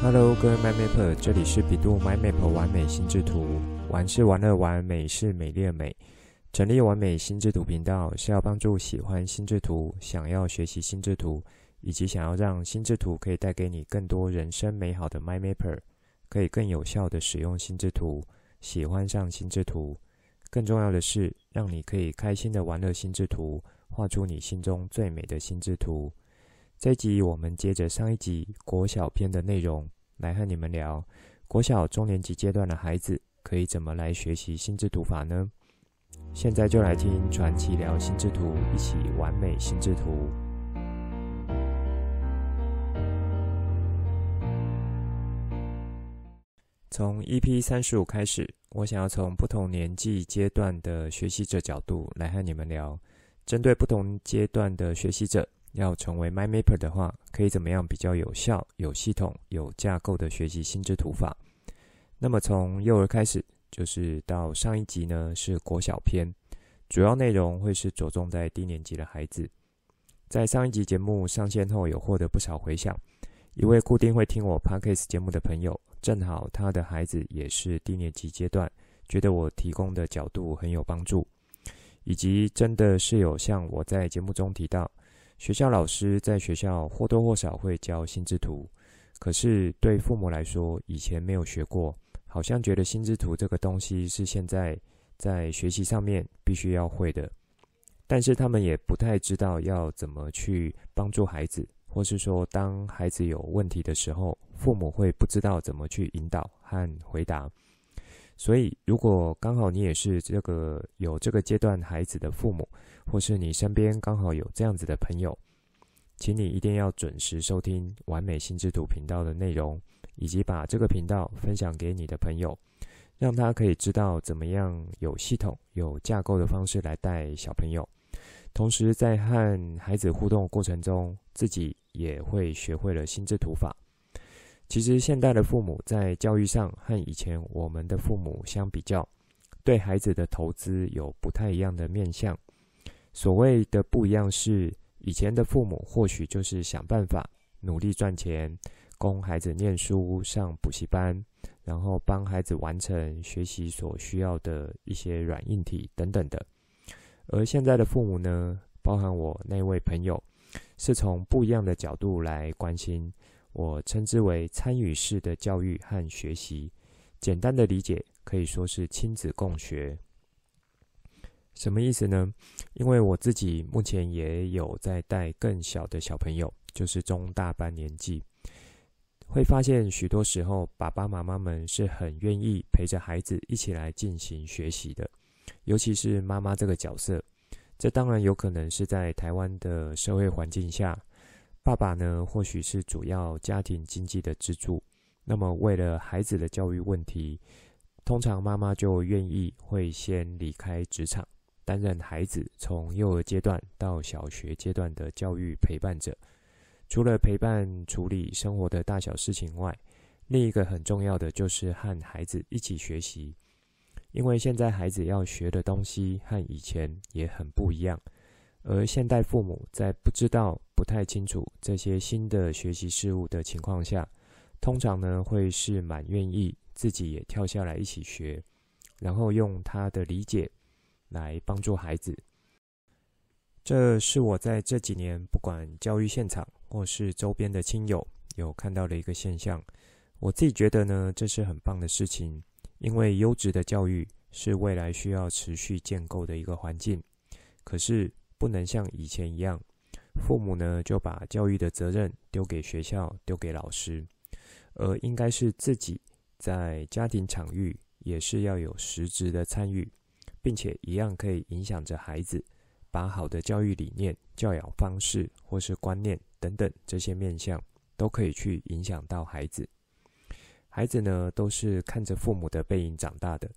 Hello，各位 MyMapper，这里是比度 My Map 完美心智图。玩是玩乐玩，美是美丽的美。成立完美心智图频道是要帮助喜欢心智图、想要学习心智图，以及想要让心智图可以带给你更多人生美好的 MyMapper，可以更有效地使用心智图，喜欢上心智图。更重要的是，让你可以开心的玩乐心智图，画出你心中最美的心智图。这一集我们接着上一集国小篇的内容来和你们聊，国小中年级阶段的孩子可以怎么来学习心智图法呢？现在就来听传奇聊心智图，一起完美心智图。从 EP 三十五开始，我想要从不同年纪阶段的学习者角度来和你们聊，针对不同阶段的学习者。要成为 MyMapper 的话，可以怎么样比较有效、有系统、有架构的学习心智图法？那么从幼儿开始，就是到上一集呢是国小篇，主要内容会是着重在低年级的孩子。在上一集节目上线后，有获得不少回响。一位固定会听我 Podcast 节目的朋友，正好他的孩子也是低年级阶段，觉得我提供的角度很有帮助，以及真的是有像我在节目中提到。学校老师在学校或多或少会教心智图，可是对父母来说，以前没有学过，好像觉得心智图这个东西是现在在学习上面必须要会的，但是他们也不太知道要怎么去帮助孩子，或是说当孩子有问题的时候，父母会不知道怎么去引导和回答。所以，如果刚好你也是这个有这个阶段孩子的父母，或是你身边刚好有这样子的朋友，请你一定要准时收听完美心智图频道的内容，以及把这个频道分享给你的朋友，让他可以知道怎么样有系统、有架构的方式来带小朋友，同时在和孩子互动过程中，自己也会学会了心智图法。其实，现代的父母在教育上和以前我们的父母相比较，对孩子的投资有不太一样的面向。所谓的不一样是，以前的父母或许就是想办法努力赚钱，供孩子念书、上补习班，然后帮孩子完成学习所需要的一些软硬体等等的。而现在的父母呢，包含我那位朋友，是从不一样的角度来关心。我称之为参与式的教育和学习，简单的理解可以说是亲子共学。什么意思呢？因为我自己目前也有在带更小的小朋友，就是中大班年纪，会发现许多时候爸爸妈妈们是很愿意陪着孩子一起来进行学习的，尤其是妈妈这个角色。这当然有可能是在台湾的社会环境下。爸爸呢，或许是主要家庭经济的支柱。那么，为了孩子的教育问题，通常妈妈就愿意会先离开职场，担任孩子从幼儿阶段到小学阶段的教育陪伴者。除了陪伴处理生活的大小事情外，另一个很重要的就是和孩子一起学习。因为现在孩子要学的东西和以前也很不一样。而现代父母在不知道、不太清楚这些新的学习事物的情况下，通常呢会是蛮愿意自己也跳下来一起学，然后用他的理解来帮助孩子。这是我在这几年不管教育现场或是周边的亲友有看到的一个现象。我自己觉得呢，这是很棒的事情，因为优质的教育是未来需要持续建构的一个环境。可是。不能像以前一样，父母呢就把教育的责任丢给学校、丢给老师，而应该是自己在家庭场域也是要有实质的参与，并且一样可以影响着孩子，把好的教育理念、教养方式或是观念等等这些面向都可以去影响到孩子。孩子呢都是看着父母的背影长大的，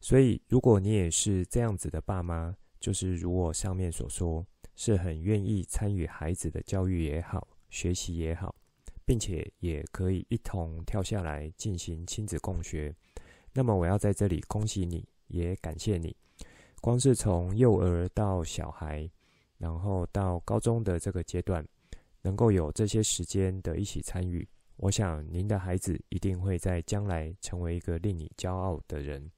所以如果你也是这样子的爸妈。就是如我上面所说，是很愿意参与孩子的教育也好，学习也好，并且也可以一同跳下来进行亲子共学。那么我要在这里恭喜你，也感谢你。光是从幼儿到小孩，然后到高中的这个阶段，能够有这些时间的一起参与，我想您的孩子一定会在将来成为一个令你骄傲的人。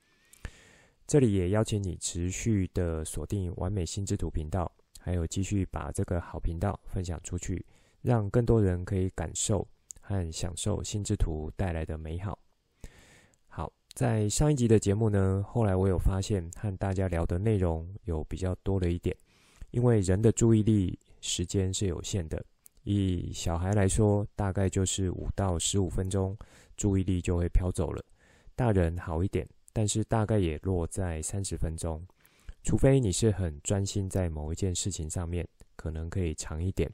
这里也邀请你持续的锁定完美心智图频道，还有继续把这个好频道分享出去，让更多人可以感受和享受心智图带来的美好。好，在上一集的节目呢，后来我有发现和大家聊的内容有比较多了一点，因为人的注意力时间是有限的。以小孩来说，大概就是五到十五分钟，注意力就会飘走了。大人好一点，但是大概也落在三十分钟。除非你是很专心在某一件事情上面，可能可以长一点。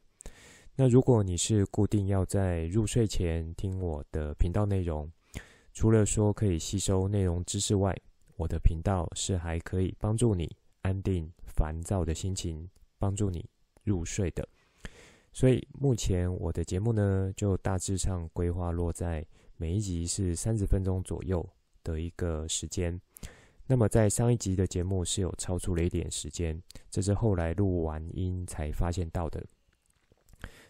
那如果你是固定要在入睡前听我的频道内容，除了说可以吸收内容知识外，我的频道是还可以帮助你安定烦躁的心情，帮助你入睡的。所以目前我的节目呢，就大致上规划落在每一集是三十分钟左右的一个时间。那么在上一集的节目是有超出了一点时间，这是后来录完音才发现到的。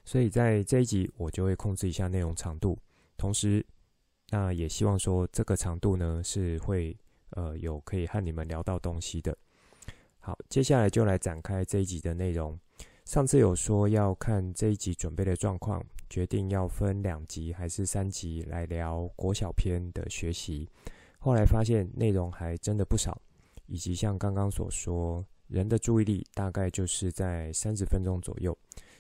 所以在这一集我就会控制一下内容长度，同时那也希望说这个长度呢是会呃有可以和你们聊到东西的。好，接下来就来展开这一集的内容。上次有说要看这一集准备的状况，决定要分两集还是三集来聊国小篇的学习。后来发现内容还真的不少，以及像刚刚所说，人的注意力大概就是在三十分钟左右，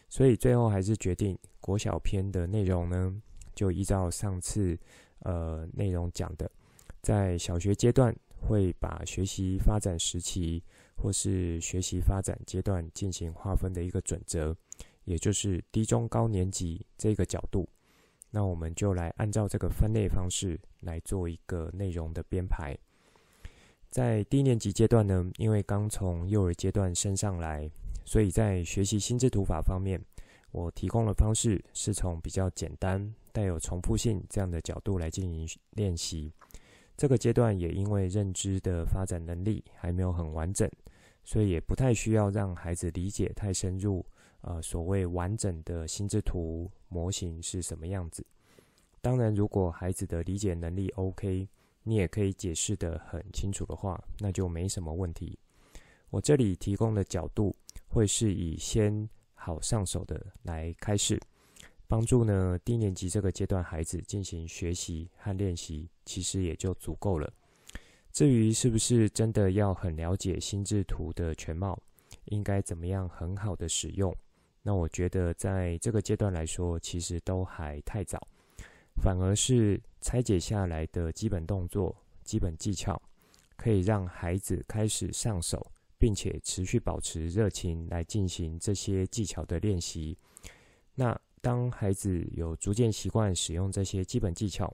所以最后还是决定国小篇的内容呢，就依照上次呃内容讲的，在小学阶段会把学习发展时期。或是学习发展阶段进行划分的一个准则，也就是低中高年级这个角度，那我们就来按照这个分类方式来做一个内容的编排。在低年级阶段呢，因为刚从幼儿阶段升上来，所以在学习心智图法方面，我提供的方式是从比较简单、带有重复性这样的角度来进行练习。这个阶段也因为认知的发展能力还没有很完整。所以也不太需要让孩子理解太深入，呃，所谓完整的心智图模型是什么样子。当然，如果孩子的理解能力 OK，你也可以解释得很清楚的话，那就没什么问题。我这里提供的角度会是以先好上手的来开始，帮助呢低年级这个阶段孩子进行学习和练习，其实也就足够了。至于是不是真的要很了解心智图的全貌，应该怎么样很好的使用？那我觉得在这个阶段来说，其实都还太早，反而是拆解下来的基本动作、基本技巧，可以让孩子开始上手，并且持续保持热情来进行这些技巧的练习。那当孩子有逐渐习惯使用这些基本技巧，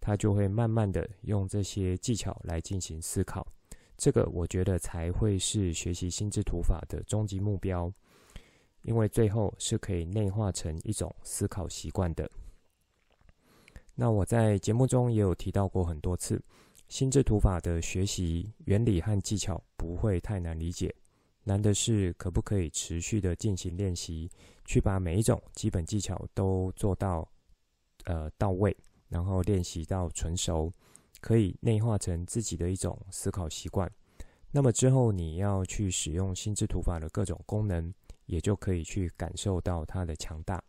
他就会慢慢的用这些技巧来进行思考，这个我觉得才会是学习心智图法的终极目标，因为最后是可以内化成一种思考习惯的。那我在节目中也有提到过很多次，心智图法的学习原理和技巧不会太难理解，难的是可不可以持续的进行练习，去把每一种基本技巧都做到，呃，到位。然后练习到纯熟，可以内化成自己的一种思考习惯。那么之后你要去使用心智图法的各种功能，也就可以去感受到它的强大。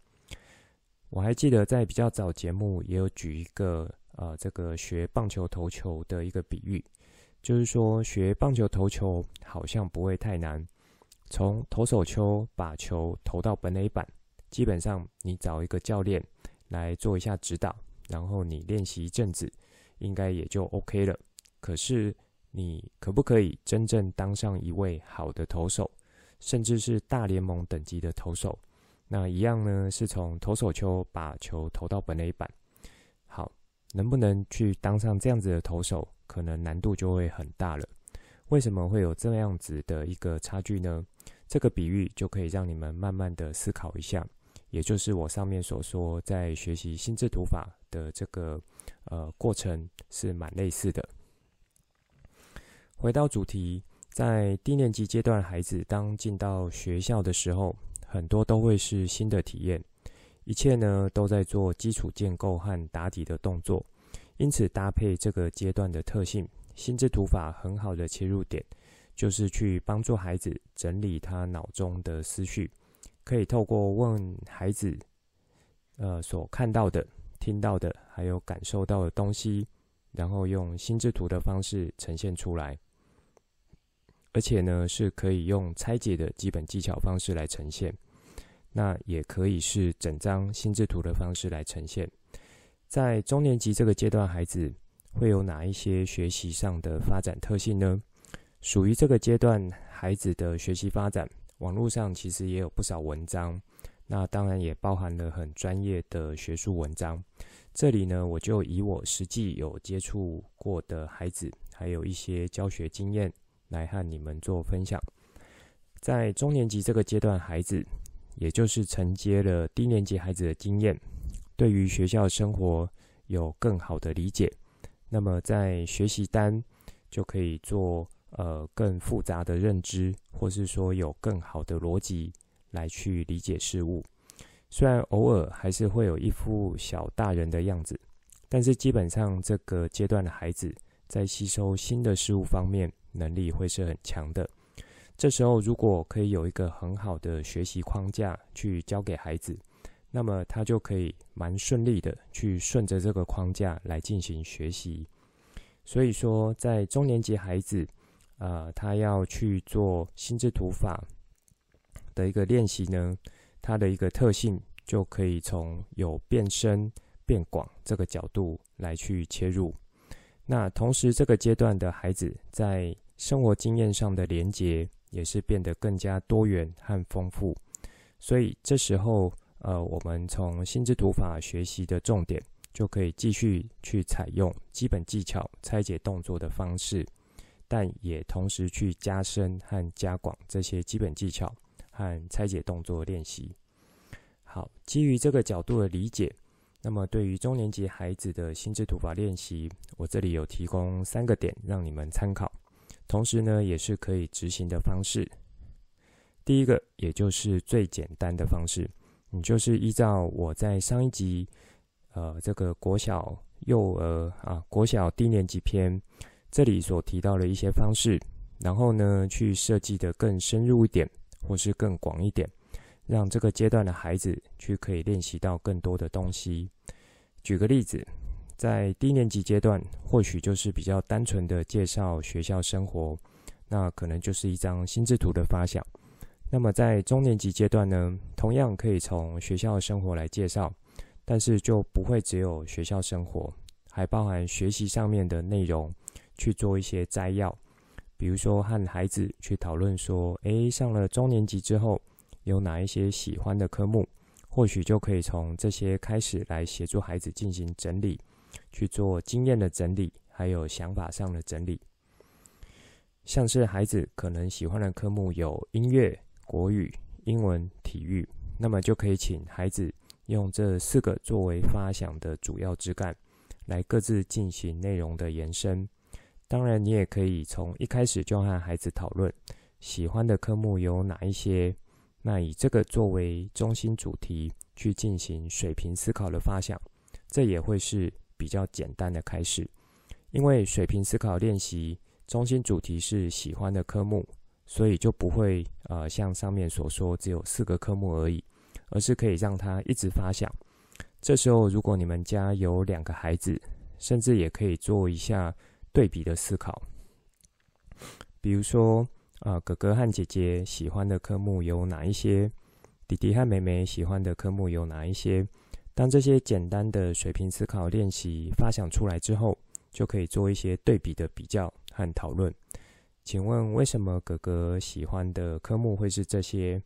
我还记得在比较早节目也有举一个呃这个学棒球投球的一个比喻，就是说学棒球投球好像不会太难，从投手丘把球投到本垒板，基本上你找一个教练来做一下指导。然后你练习一阵子，应该也就 OK 了。可是你可不可以真正当上一位好的投手，甚至是大联盟等级的投手？那一样呢，是从投手丘把球投到本垒板。好，能不能去当上这样子的投手，可能难度就会很大了。为什么会有这样子的一个差距呢？这个比喻就可以让你们慢慢的思考一下。也就是我上面所说，在学习心智图法的这个呃过程是蛮类似的。回到主题，在低年级阶段，孩子当进到学校的时候，很多都会是新的体验，一切呢都在做基础建构和打底的动作，因此搭配这个阶段的特性，心智图法很好的切入点，就是去帮助孩子整理他脑中的思绪，可以透过问孩子，呃，所看到的、听到的，还有感受到的东西，然后用心智图的方式呈现出来，而且呢是可以用拆解的基本技巧方式来呈现。那也可以是整张心智图的方式来呈现。在中年级这个阶段，孩子会有哪一些学习上的发展特性呢？属于这个阶段孩子的学习发展，网络上其实也有不少文章，那当然也包含了很专业的学术文章。这里呢，我就以我实际有接触过的孩子，还有一些教学经验来和你们做分享。在中年级这个阶段，孩子。也就是承接了低年级孩子的经验，对于学校生活有更好的理解，那么在学习单就可以做呃更复杂的认知，或是说有更好的逻辑来去理解事物。虽然偶尔还是会有一副小大人的样子，但是基本上这个阶段的孩子在吸收新的事物方面能力会是很强的。这时候，如果可以有一个很好的学习框架去教给孩子，那么他就可以蛮顺利的去顺着这个框架来进行学习。所以说，在中年级孩子，啊、呃，他要去做心智图法的一个练习呢，它的一个特性就可以从有变深变广这个角度来去切入。那同时，这个阶段的孩子在生活经验上的连结。也是变得更加多元和丰富，所以这时候，呃，我们从心智图法学习的重点，就可以继续去采用基本技巧拆解动作的方式，但也同时去加深和加广这些基本技巧和拆解动作练习。好，基于这个角度的理解，那么对于中年级孩子的心智图法练习，我这里有提供三个点让你们参考。同时呢，也是可以执行的方式。第一个，也就是最简单的方式，你就是依照我在上一集，呃，这个国小幼儿啊，国小低年级篇这里所提到的一些方式，然后呢，去设计的更深入一点，或是更广一点，让这个阶段的孩子去可以练习到更多的东西。举个例子。在低年级阶段，或许就是比较单纯的介绍学校生活，那可能就是一张心智图的发想。那么在中年级阶段呢，同样可以从学校生活来介绍，但是就不会只有学校生活，还包含学习上面的内容去做一些摘要，比如说和孩子去讨论说，诶，上了中年级之后有哪一些喜欢的科目，或许就可以从这些开始来协助孩子进行整理。去做经验的整理，还有想法上的整理。像是孩子可能喜欢的科目有音乐、国语、英文、体育，那么就可以请孩子用这四个作为发想的主要枝干，来各自进行内容的延伸。当然，你也可以从一开始就和孩子讨论喜欢的科目有哪一些，那以这个作为中心主题去进行水平思考的发想，这也会是。比较简单的开始，因为水平思考练习中心主题是喜欢的科目，所以就不会呃像上面所说只有四个科目而已，而是可以让他一直发想。这时候如果你们家有两个孩子，甚至也可以做一下对比的思考，比如说啊、哥哥和姐姐喜欢的科目有哪一些，弟弟和妹妹喜欢的科目有哪一些。当这些简单的水平思考练习发想出来之后，就可以做一些对比的比较和讨论。请问为什么哥哥喜欢的科目会是这些？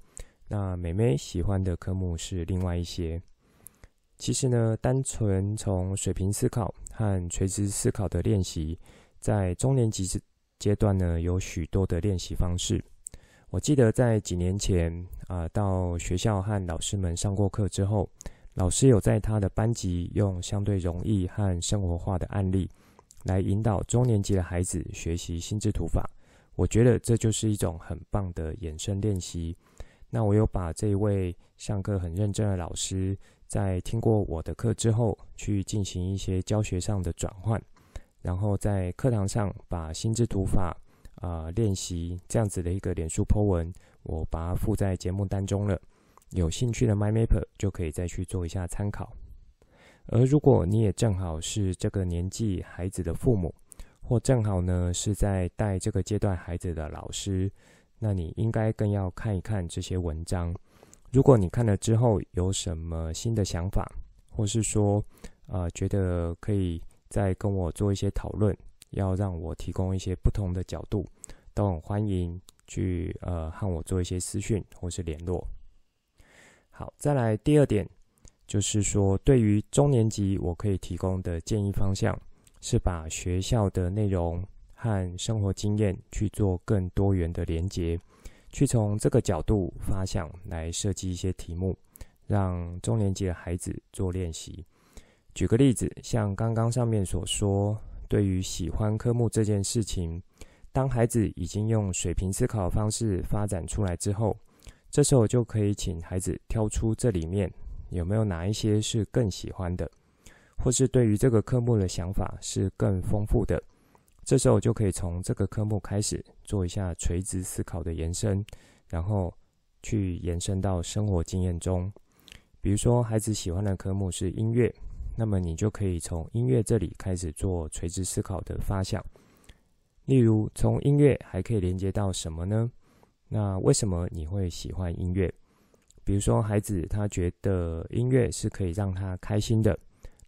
那妹妹喜欢的科目是另外一些？其实呢，单纯从水平思考和垂直思考的练习，在中年级阶段呢，有许多的练习方式。我记得在几年前啊、到学校和老师们上过课之后。老师有在他的班级用相对容易和生活化的案例来引导中年级的孩子学习心智图法，我觉得这就是一种很棒的衍生练习。那我有把这位上课很认真的老师，在听过我的课之后，去进行一些教学上的转换，然后在课堂上把心智图法啊、练习这样子的一个脸书 po 文，我把它附在节目当中了。有兴趣的 MyMapper 就可以再去做一下参考。而如果你也正好是这个年纪孩子的父母，或正好呢是在带这个阶段孩子的老师，那你应该更要看一看这些文章。如果你看了之后有什么新的想法，或是说，呃，觉得可以再跟我做一些讨论，要让我提供一些不同的角度，都很欢迎去呃和我做一些私讯或是联络。好，再来第二点，就是说对于中年级我可以提供的建议方向，是把学校的内容和生活经验去做更多元的连接。去从这个角度发想来设计一些题目，让中年级的孩子做练习。举个例子，像刚刚上面所说，对于喜欢科目这件事情，当孩子已经用水平思考方式发展出来之后，这时候就可以请孩子挑出这里面有没有哪一些是更喜欢的，或是对于这个科目的想法是更丰富的。这时候就可以从这个科目开始做一下垂直思考的延伸，然后去延伸到生活经验中。比如说，孩子喜欢的科目是音乐，那么你就可以从音乐这里开始做垂直思考的发想。例如，从音乐还可以连接到什么呢？那为什么你会喜欢音乐？比如说，孩子他觉得音乐是可以让他开心的，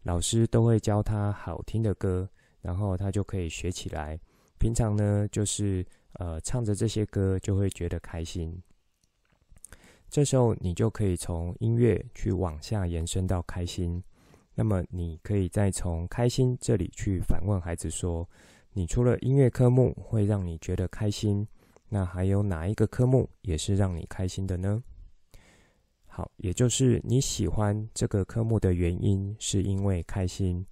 老师都会教他好听的歌。然后他就可以学起来。平常呢，就是呃唱着这些歌，就会觉得开心。这时候你就可以从音乐去往下延伸到开心。那么你可以再从开心这里去反问孩子说：你除了音乐科目会让你觉得开心，那还有哪一个科目也是让你开心的呢？好，也就是你喜欢这个科目的原因是因为开心。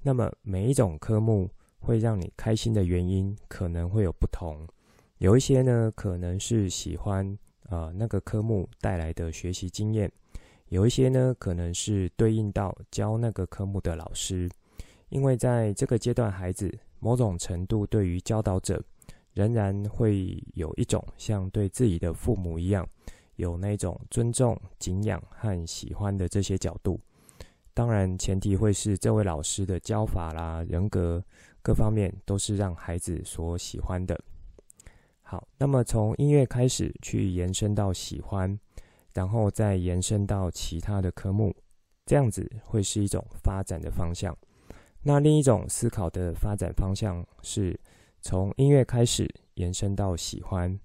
那么每一种科目会让你开心的原因可能会有不同，有一些呢可能是喜欢呃那个科目带来的学习经验，有一些呢可能是对应到教那个科目的老师，因为在这个阶段，孩子某种程度对于教导者仍然会有一种像对自己的父母一样，有那种尊重、敬仰和喜欢的这些角度。当然，前提会是这位老师的教法啦、人格各方面都是让孩子所喜欢的。好，那么从音乐开始去延伸到喜欢，然后再延伸到其他的科目，这样子会是一种发展的方向。那另一种思考的发展方向是从音乐开始延伸到喜欢，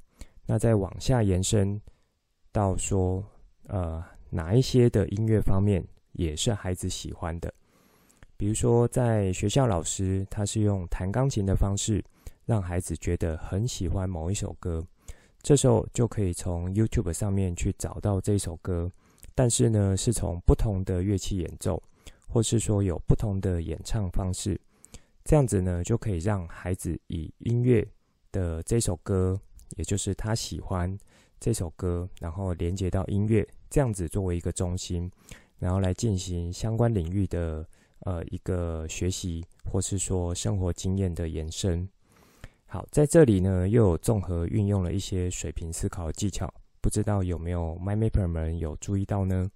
那再往下延伸到说，呃，哪一些的音乐方面，也是孩子喜欢的，比如说在学校，老师他是用弹钢琴的方式，让孩子觉得很喜欢某一首歌，这时候就可以从 YouTube 上面去找到这首歌，但是呢，是从不同的乐器演奏，或是说有不同的演唱方式，这样子呢，就可以让孩子以音乐的这首歌，也就是他喜欢这首歌，然后连接到音乐，这样子作为一个中心。然后来进行相关领域的呃一个学习，或是说生活经验的延伸。好，在这里呢，又有综合运用了一些水平思考技巧，不知道有没有 MyMapper 们有注意到呢？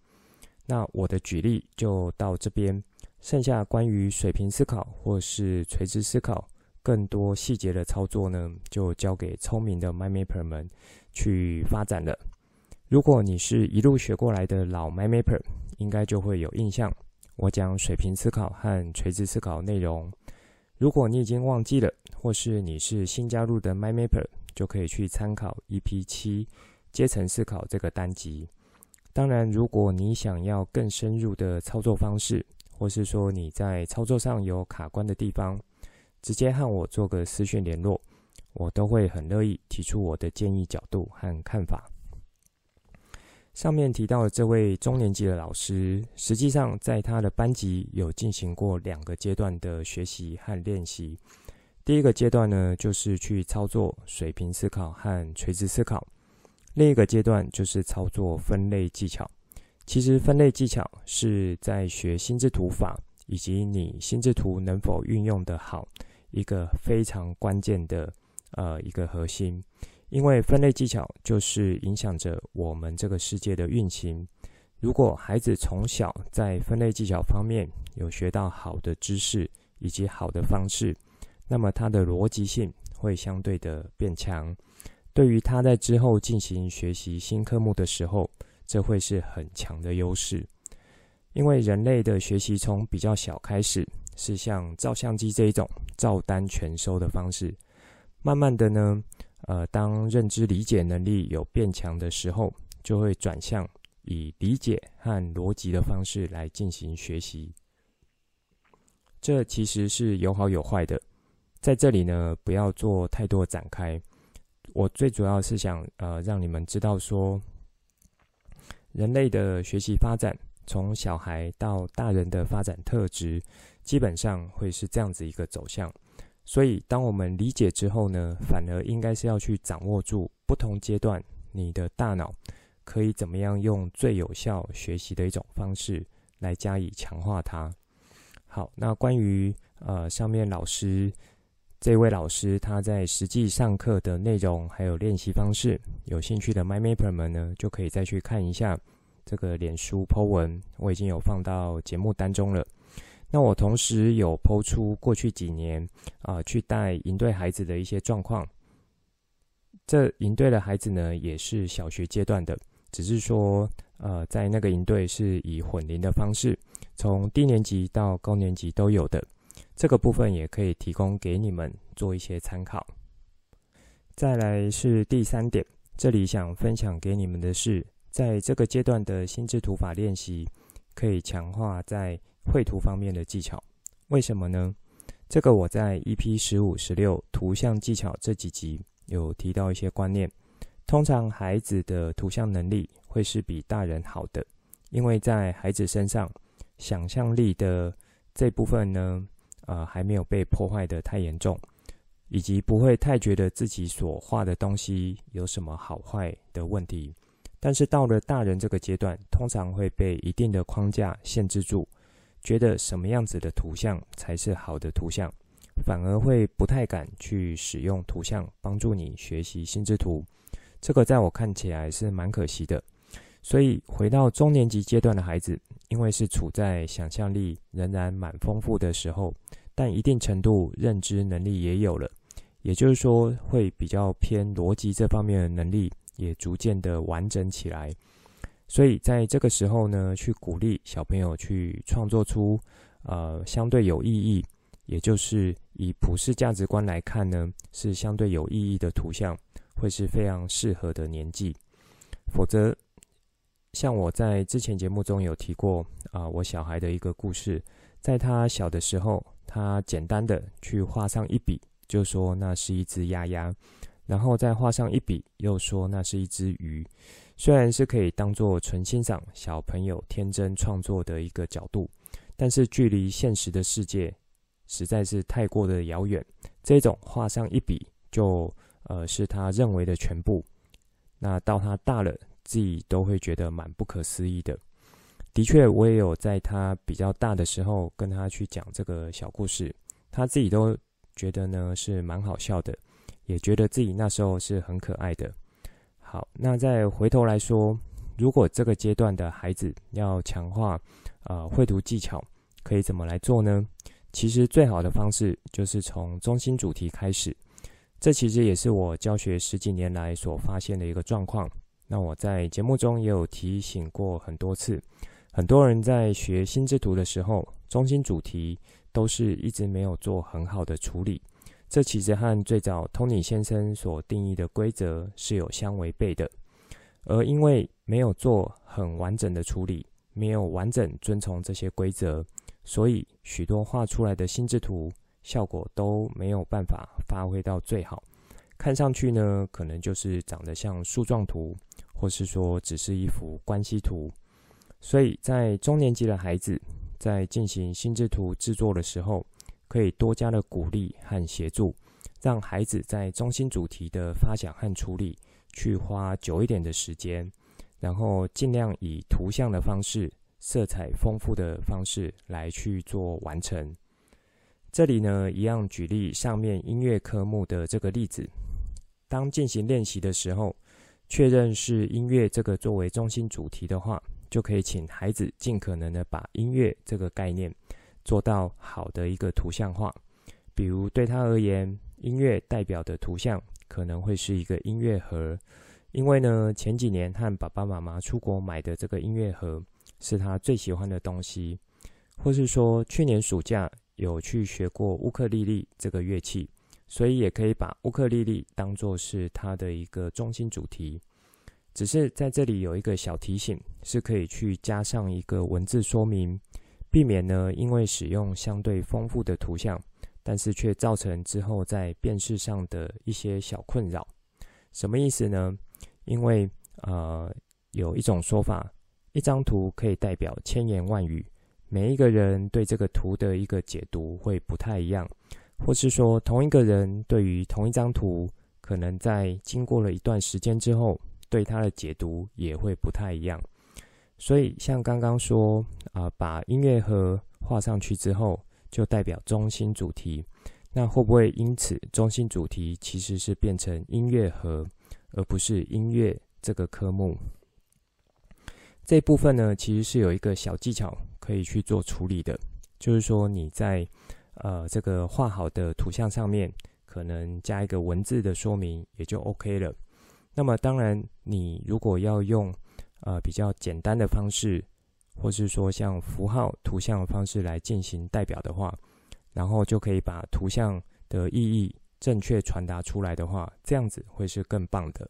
那我的举例就到这边，剩下关于水平思考或是垂直思考更多细节的操作呢，就交给聪明的 m y m a p e r 们去发展了。如果你是一路学过来的老 m y m a p e r 应该就会有印象。我讲水平思考和垂直思考内容。如果你已经忘记了，或是你是新加入的 MyMapper，就可以去参考 EP 七阶层思考这个单集。当然，如果你想要更深入的操作方式，或是说你在操作上有卡关的地方，直接和我做个私讯联络，我都会很乐意提出我的建议角度和看法。上面提到的这位中年级的老师，实际上在他的班级有进行过两个阶段的学习和练习。第一个阶段呢，就是去操作水平思考和垂直思考；另一个阶段就是操作分类技巧。其实分类技巧是在学心智图法以及你心智图能否运用得好一个非常关键的呃一个核心，因为分类技巧就是影响着我们这个世界的运行。如果孩子从小在分类技巧方面有学到好的知识以及好的方式，那么他的逻辑性会相对的变强。对于他在之后进行学习新科目的时候，这会是很强的优势。因为人类的学习从比较小开始，是像照相机这一种照单全收的方式。慢慢的呢，呃，当认知理解能力有变强的时候，就会转向以理解和逻辑的方式来进行学习。这其实是有好有坏的。在这里呢，不要做太多展开。我最主要是想，呃，让你们知道说，人类的学习发展，从小孩到大人的发展特质，基本上会是这样子一个走向。所以，当我们理解之后呢，反而应该是要去掌握住不同阶段你的大脑可以怎么样用最有效学习的一种方式来加以强化它。好，那关于呃上面老师。这位老师他在实际上课的内容还有练习方式，有兴趣的 MyMapper 们呢，就可以再去看一下这个脸书 po 文，我已经有放到节目当中了。那我同时有 po 出过去几年啊、去带营队孩子的一些状况。这营队的孩子呢，也是小学阶段的，只是说呃在那个营队是以混龄的方式，从低年级到高年级都有的。这个部分也可以提供给你们做一些参考。再来是第三点，这里想分享给你们的是，在这个阶段的心智图法练习，可以强化在绘图方面的技巧。为什么呢？这个我在 EP 十五、十六图像技巧这几集有提到一些观念。通常孩子的图像能力会是比大人好的，因为在孩子身上，想象力的这部分呢。呃，还没有被破坏得太严重，以及不会太觉得自己所画的东西有什么好坏的问题。但是到了大人这个阶段，通常会被一定的框架限制住，觉得什么样子的图像才是好的图像，反而会不太敢去使用图像帮助你学习心智图。这个在我看起来是蛮可惜的。所以回到中年级阶段的孩子，因为是处在想象力仍然蛮丰富的时候，但一定程度认知能力也有了，也就是说会比较偏逻辑这方面的能力也逐渐的完整起来。所以在这个时候呢，去鼓励小朋友去创作出呃相对有意义，也就是以普世价值观来看呢，是相对有意义的图像，会是非常适合的年纪，否则。像我在之前节目中有提过啊，我小孩的一个故事，在他小的时候，他简单的去画上一笔，就说那是一只鸭鸭，然后再画上一笔，又说那是一只鱼。虽然是可以当做纯欣赏小朋友天真创作的一个角度，但是距离现实的世界实在是太过的遥远。这种画上一笔就呃是他认为的全部，那到他大了。自己都会觉得蛮不可思议的。的确，我也有在他比较大的时候跟他去讲这个小故事，他自己都觉得呢是蛮好笑的，也觉得自己那时候是很可爱的。好，那再回头来说，如果这个阶段的孩子要强化呃绘图技巧，可以怎么来做呢？其实最好的方式就是从中心主题开始。这其实也是我教学十几年来所发现的一个状况。那我在节目中也有提醒过很多次，很多人在学心智图的时候，中心主题都是一直没有做很好的处理。这其实和最早 Tony 先生所定义的规则是有相违背的。而因为没有做很完整的处理，没有完整遵从这些规则，所以许多画出来的心智图效果都没有办法发挥到最好。看上去呢，可能就是长得像树状图。或是说只是一幅关系图，所以在中年级的孩子在进行心智图制作的时候，可以多加的鼓励和协助，让孩子在中心主题的发想和处理去花久一点的时间，然后尽量以图像的方式、色彩丰富的方式来去做完成。这里呢，一样举例上面音乐科目的这个例子。当进行练习的时候，确认是音乐这个作为中心主题的话，就可以请孩子尽可能的把音乐这个概念做到好的一个图像化。比如对他而言，音乐代表的图像可能会是一个音乐盒，因为呢，前几年和爸爸妈妈出国买的这个音乐盒是他最喜欢的东西，或是说去年暑假有去学过乌克丽丽这个乐器。所以也可以把乌克丽丽当作是它的一个中心主题，只是在这里有一个小提醒，是可以去加上一个文字说明，避免呢因为使用相对丰富的图像，但是却造成之后在辨识上的一些小困扰。什么意思呢？因为呃有一种说法，一张图可以代表千言万语，每一个人对这个图的一个解读会不太一样。或是说，同一个人对于同一张图，可能在经过了一段时间之后，对他的解读也会不太一样。所以，像刚刚说啊、把音乐盒画上去之后，就代表中心主题。那会不会因此中心主题其实是变成音乐盒，而不是音乐这个科目？这部分呢，其实是有一个小技巧可以去做处理的，就是说你在。呃，这个画好的图像上面可能加一个文字的说明，也就 OK 了。那么，当然，你如果要用呃比较简单的方式，或是说像符号、图像的方式来进行代表的话，然后就可以把图像的意义正确传达出来的话，这样子会是更棒的。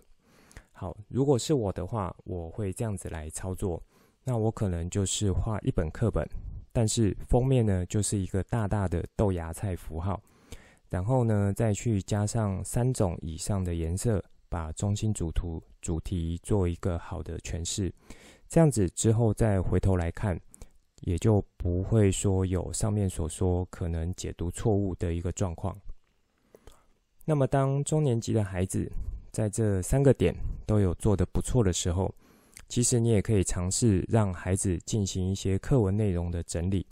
好，如果是我的话，我会这样子来操作。那我可能就是画一本课本。但是封面呢，就是一个大大的豆芽菜符号，然后呢，再去加上三种以上的颜色，把中心主图主题做一个好的诠释。这样子之后再回头来看，也就不会说有上面所说可能解读错误的一个状况。那么，当中年级的孩子在这三个点都有做得不错的时候，其实你也可以尝试让孩子进行一些课文内容的整理，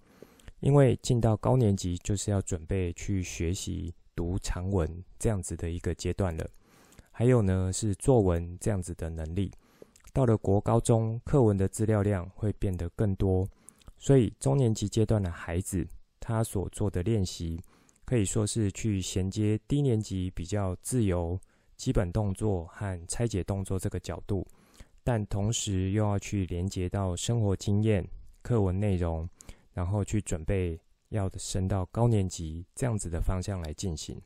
因为进到高年级就是要准备去学习读长文这样子的一个阶段了。还有呢，是作文这样子的能力。到了国高中，课文的资料量会变得更多，所以中年级阶段的孩子，他所做的练习可以说是去衔接低年级比较自由基本动作和拆解动作这个角度。但同时又要去连接到生活经验、课文内容，然后去准备要升到高年级这样子的方向来进行。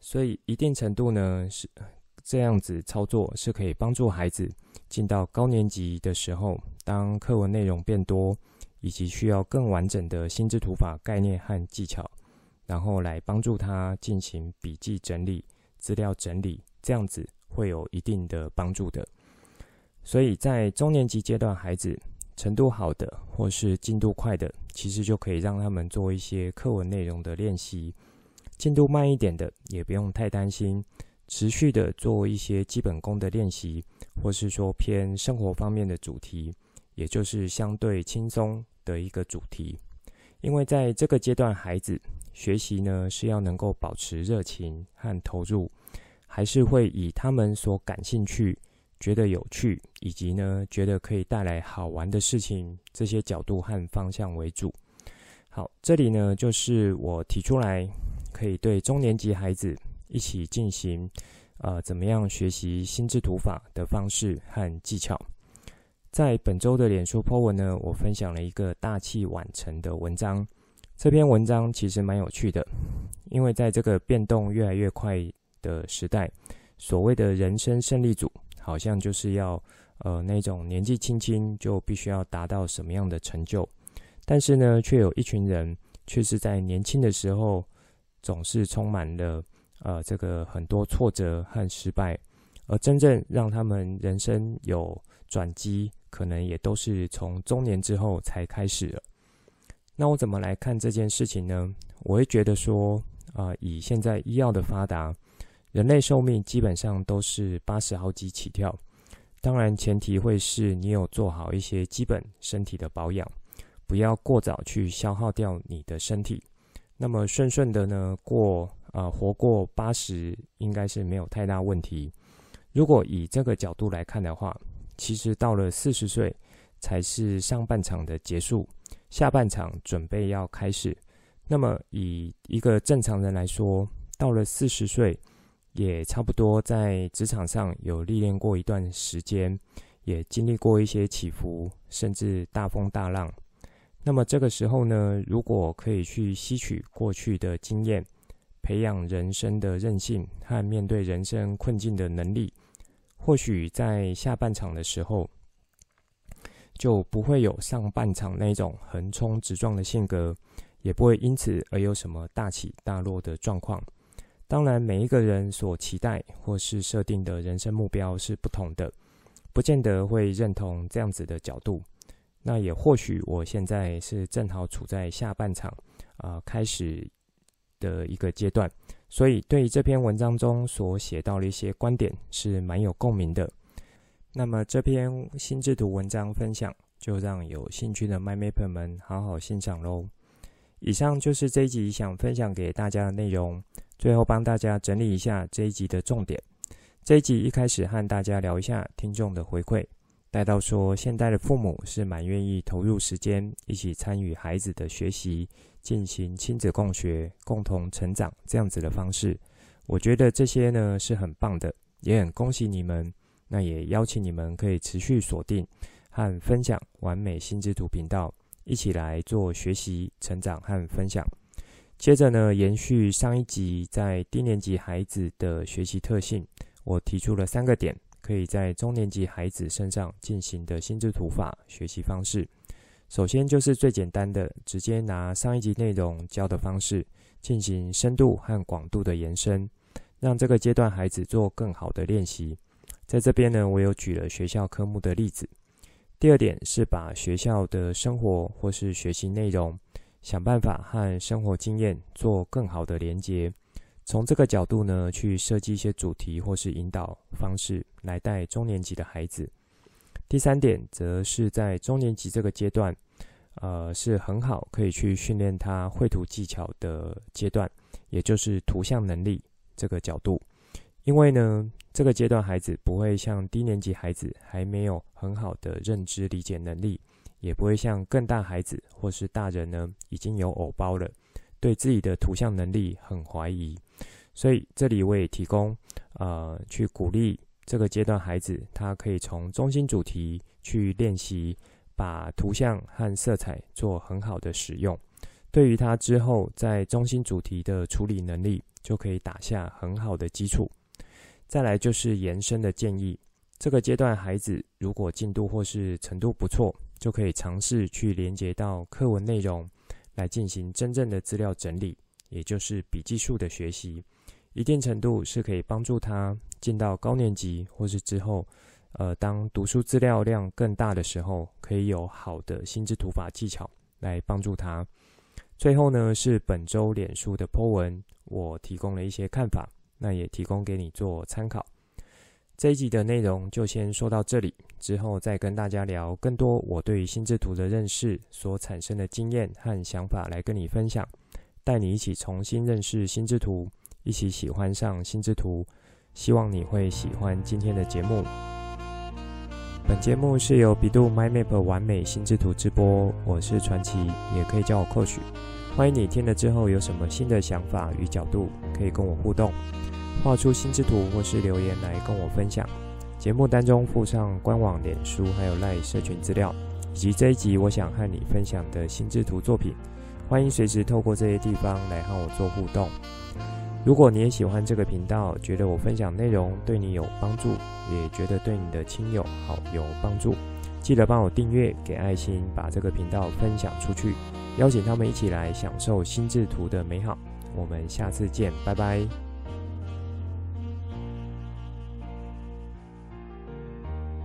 所以一定程度呢，是这样子操作是可以帮助孩子进到高年级的时候，当课文内容变多，以及需要更完整的心智图法概念和技巧，然后来帮助他进行笔记整理、资料整理，这样子。会有一定的帮助的，所以在中年级阶段，孩子程度好的或是进度快的，其实就可以让他们做一些课文内容的练习；进度慢一点的，也不用太担心，持续的做一些基本功的练习，或是说偏生活方面的主题，也就是相对轻松的一个主题。因为在这个阶段，孩子学习呢是要能够保持热情和投入。还是会以他们所感兴趣、觉得有趣，以及呢觉得可以带来好玩的事情这些角度和方向为主。好，这里呢就是我提出来可以对中年级孩子一起进行，呃，怎么样学习心智图法的方式和技巧。在本周的脸书 po 文呢，我分享了一个大器晚成的文章。这篇文章其实蛮有趣的，因为在这个变动越来越快的时代，所谓的人生胜利组，好像就是要呃那种年纪轻轻就必须要达到什么样的成就，但是呢，却有一群人却是在年轻的时候总是充满了呃这个很多挫折和失败，而真正让他们人生有转机，可能也都是从中年之后才开始了。那我怎么来看这件事情呢？我会觉得说，啊、呃，以现在医药的发达。人类寿命基本上都是八十好几起跳。当然，前提会是你有做好一些基本身体的保养，不要过早去消耗掉你的身体。那么顺顺的呢，过呃活过八十应该是没有太大问题。如果以这个角度来看的话，其实到了四十岁才是上半场的结束，下半场准备要开始。那么以一个正常人来说，到了四十岁。也差不多在职场上有历练过一段时间，也经历过一些起伏，甚至大风大浪。那么这个时候呢，如果可以去吸取过去的经验，培养人生的韧性和面对人生困境的能力，或许在下半场的时候，就不会有上半场那种横冲直撞的性格，也不会因此而有什么大起大落的状况。当然，每一个人所期待或是设定的人生目标是不同的，不见得会认同这样子的角度。那也或许我现在是正好处在下半场啊、开始的一个阶段，所以对于这篇文章中所写到的一些观点是蛮有共鸣的。那么这篇心智图文章分享，就让有兴趣的 MindMapper 们好好欣赏喽。以上就是这一集想分享给大家的内容。最后帮大家整理一下这一集的重点。这一集一开始和大家聊一下听众的回馈，带到说现代的父母是蛮愿意投入时间，一起参与孩子的学习，进行亲子共学、共同成长这样子的方式。我觉得这些呢是很棒的，也很恭喜你们。那也邀请你们可以持续锁定和分享完美心智图频道，一起来做学习、成长和分享。接着呢，延续上一集在低年级孩子的学习特性，我提出了三个点，可以在中年级孩子身上进行的心智图法学习方式。首先就是最简单的，直接拿上一集内容教的方式，进行深度和广度的延伸，让这个阶段孩子做更好的练习。在这边呢，我有举了学校科目的例子。第二点是把学校的生活或是学习内容，想办法和生活经验做更好的连接，从这个角度呢，去设计一些主题或是引导方式来带中年级的孩子。第三点则是在中年级这个阶段，呃，是很好可以去训练他绘图技巧的阶段，也就是图像能力这个角度。因为呢，这个阶段孩子不会像低年级孩子还没有很好的认知理解能力。也不会像更大孩子或是大人呢，已经有偶包了，对自己的图像能力很怀疑。所以这里我也提供，呃，去鼓励这个阶段孩子，他可以从中心主题去练习，把图像和色彩做很好的使用。对于他之后在中心主题的处理能力，就可以打下很好的基础。再来就是延伸的建议，这个阶段孩子如果进度或是程度不错。就可以尝试去连接到课文内容，来进行真正的资料整理，也就是笔记术的学习。一定程度是可以帮助他进到高年级，或是之后，呃，当读书资料量更大的时候，可以有好的心智图法技巧来帮助他。最后呢，是本周脸书的 po 文，我提供了一些看法，那也提供给你做参考。这一集的内容就先说到这里，之后再跟大家聊更多我对于心智图的认识所产生的经验和想法来跟你分享，带你一起重新认识心智图，一起喜欢上心智图。希望你会喜欢今天的节目。本节目是由 bEDU MindMap 玩美心智图直播，我是传奇，也可以叫我 Coach。欢迎你听了之后有什么新的想法与角度，可以跟我互动。画出心智图，或是留言来跟我分享。节目当中附上官网、脸书还有赖社群资料，以及这一集我想和你分享的心智图作品。欢迎随时透过这些地方来和我做互动。如果你也喜欢这个频道，觉得我分享内容对你有帮助，也觉得对你的亲友好有帮助，记得帮我订阅、给爱心，把这个频道分享出去，邀请他们一起来享受心智图的美好。我们下次见，拜拜。